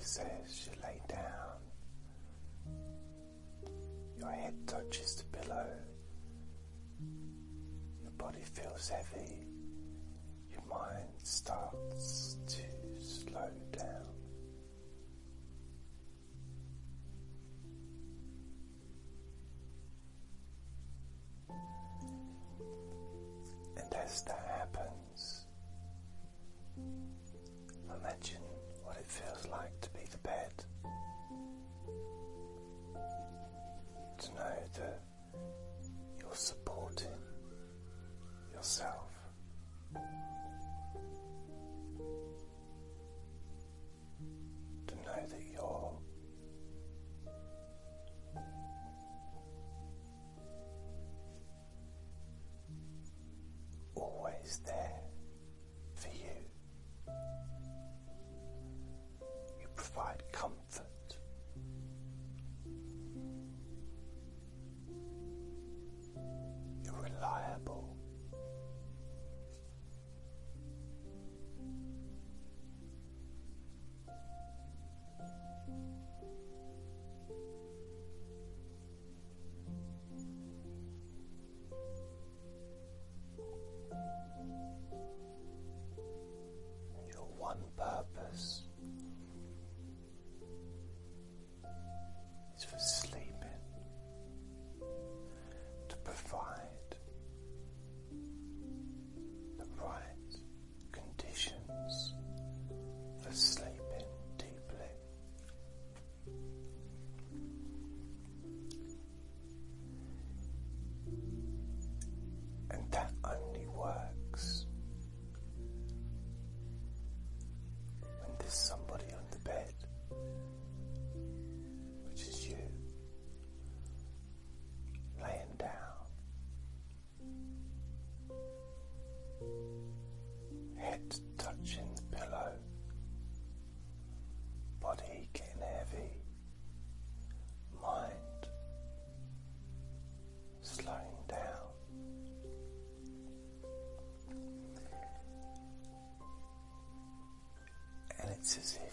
process, you lay down, your head touches the pillow, your body feels heavy, your mind starts to slow. arms. fixes is.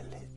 Eyelids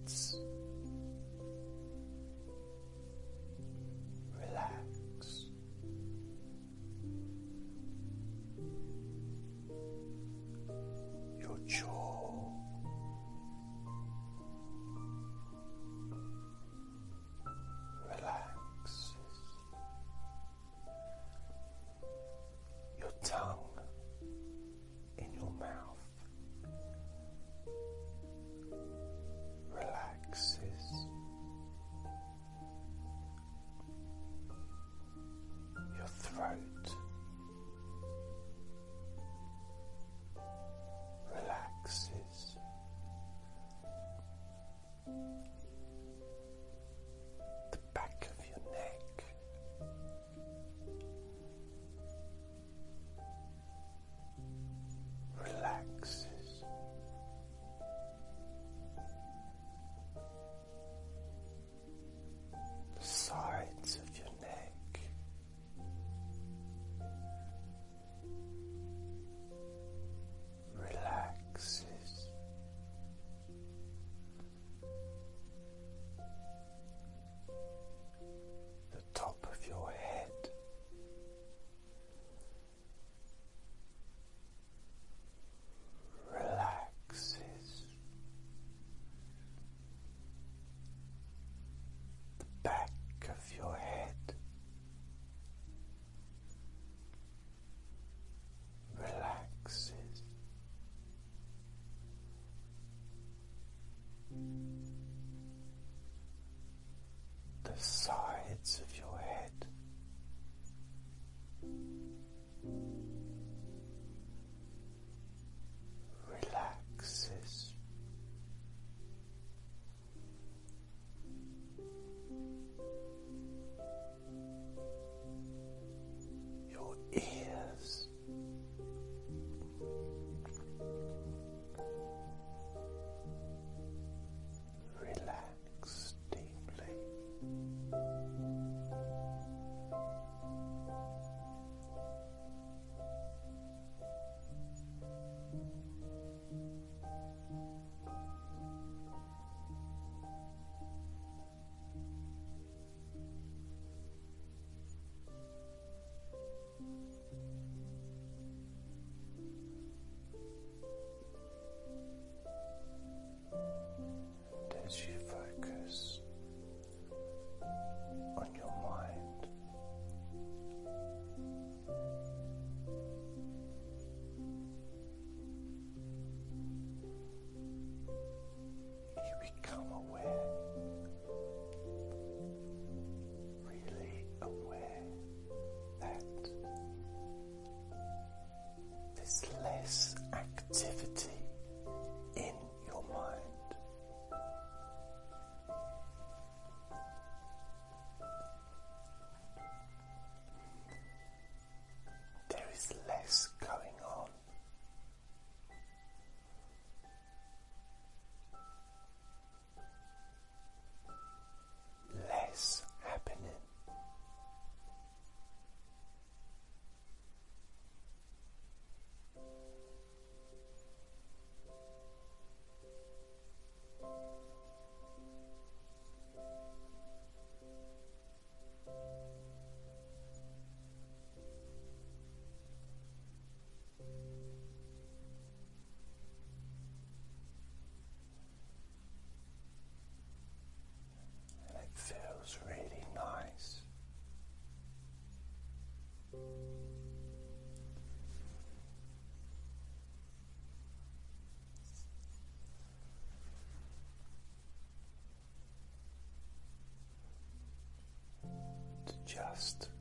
past.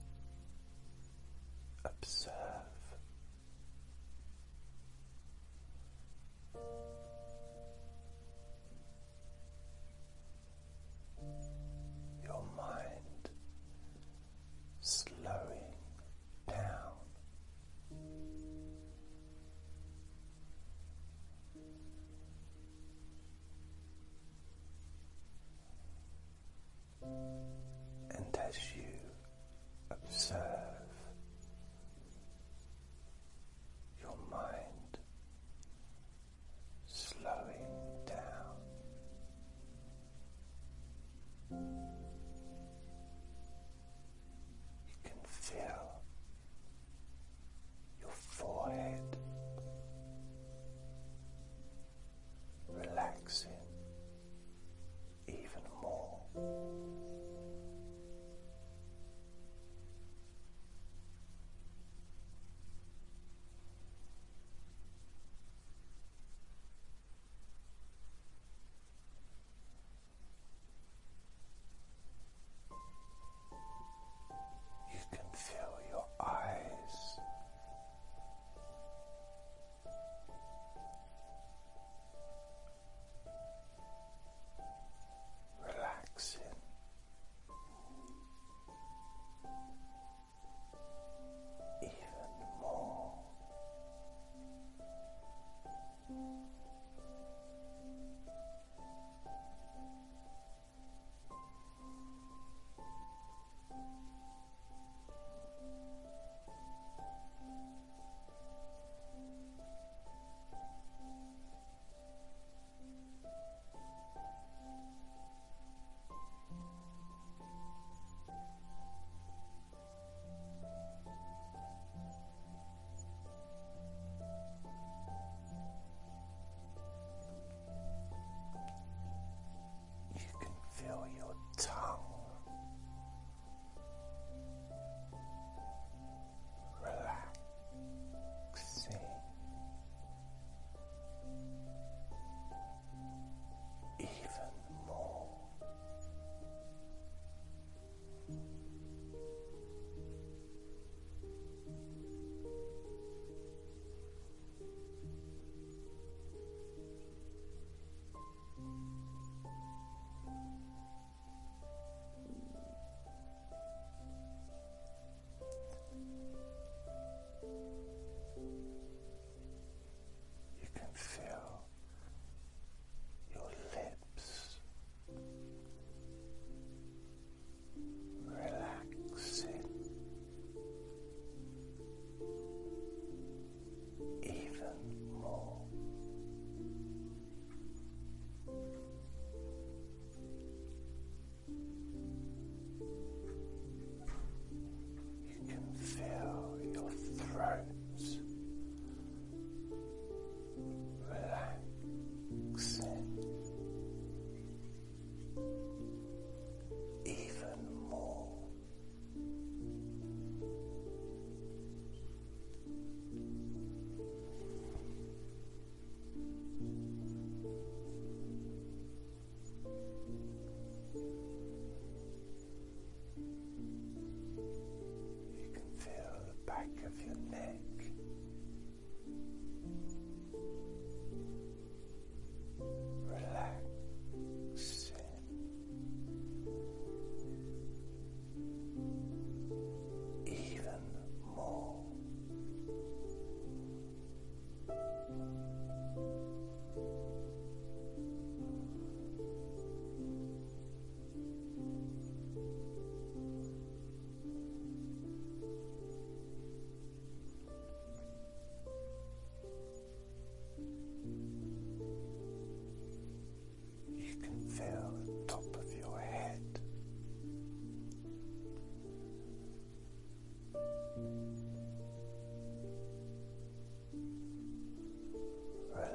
Back of your neck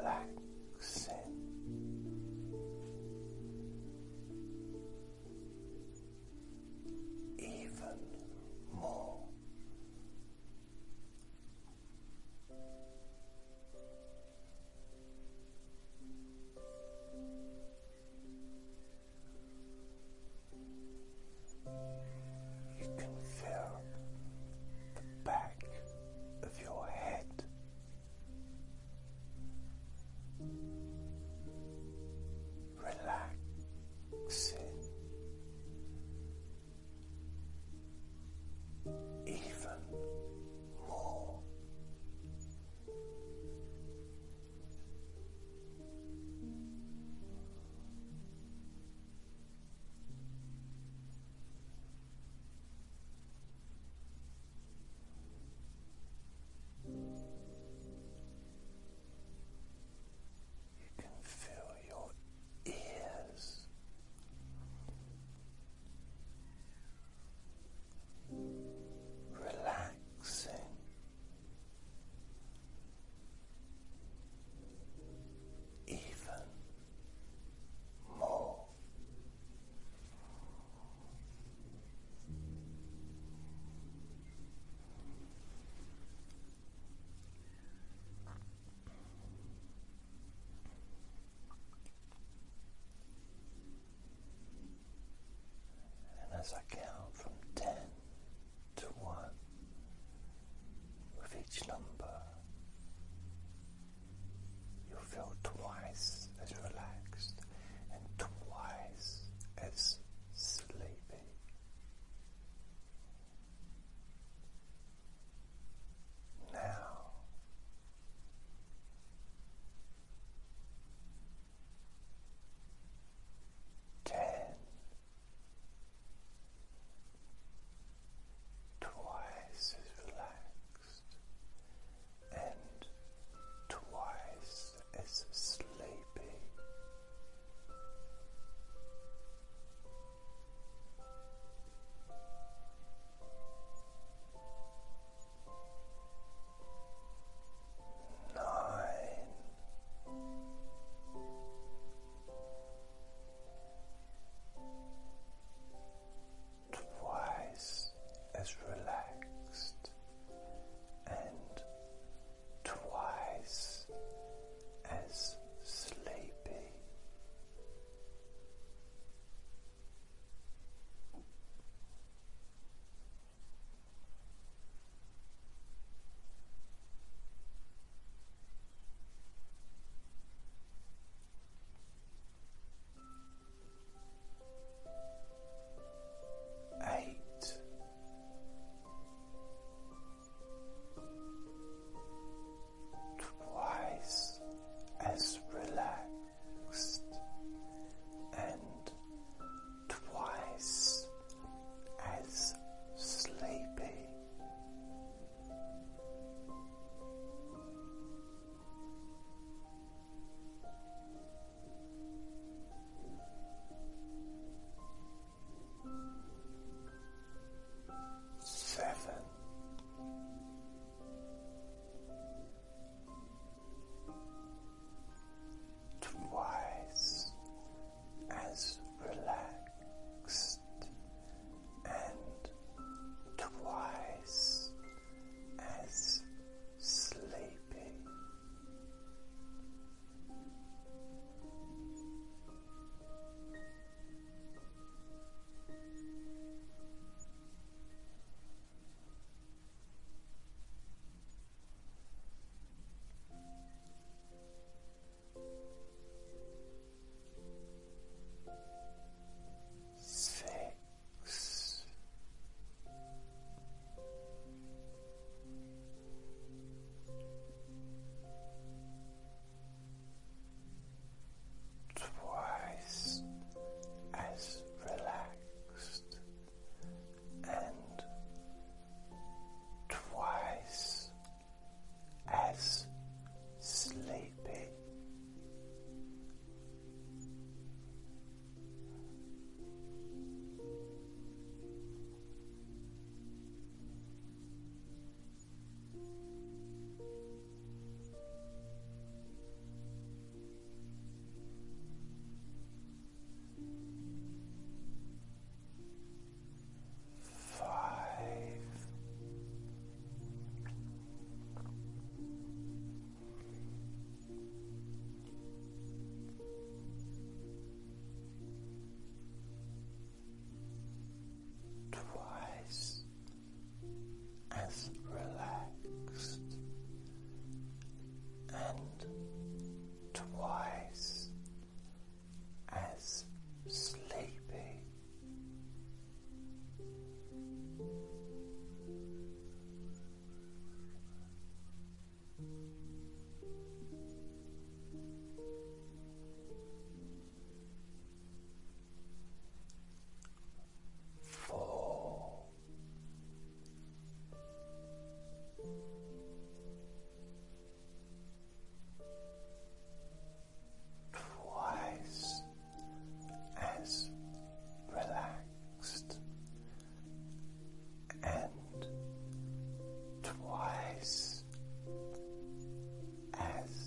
relaxing wise as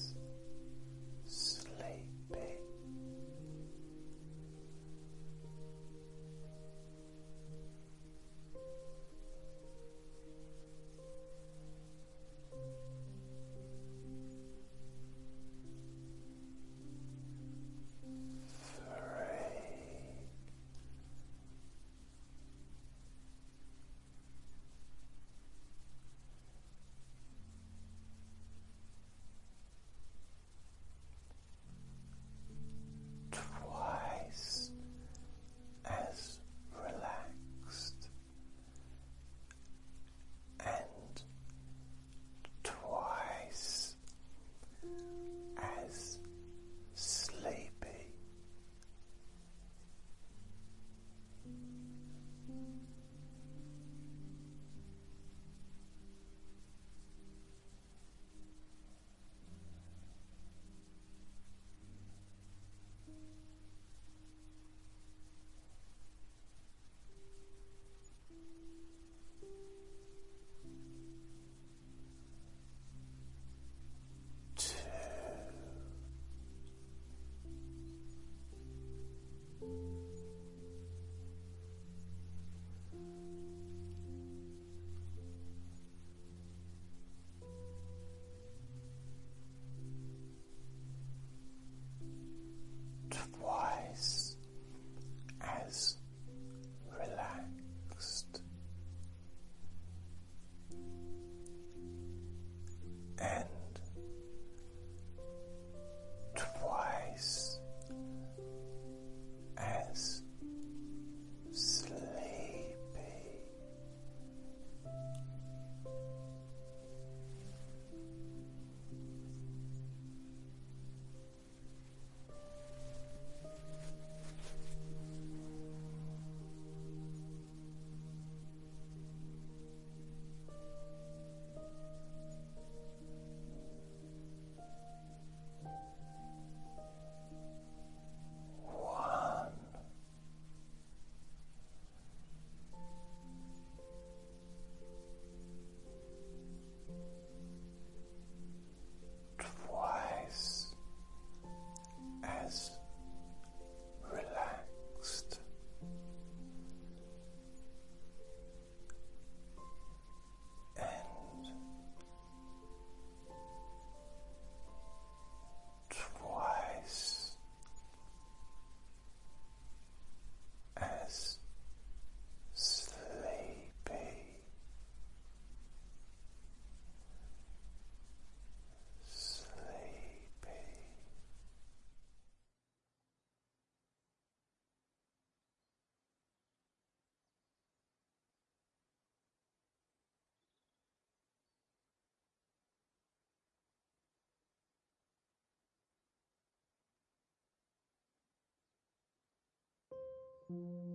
you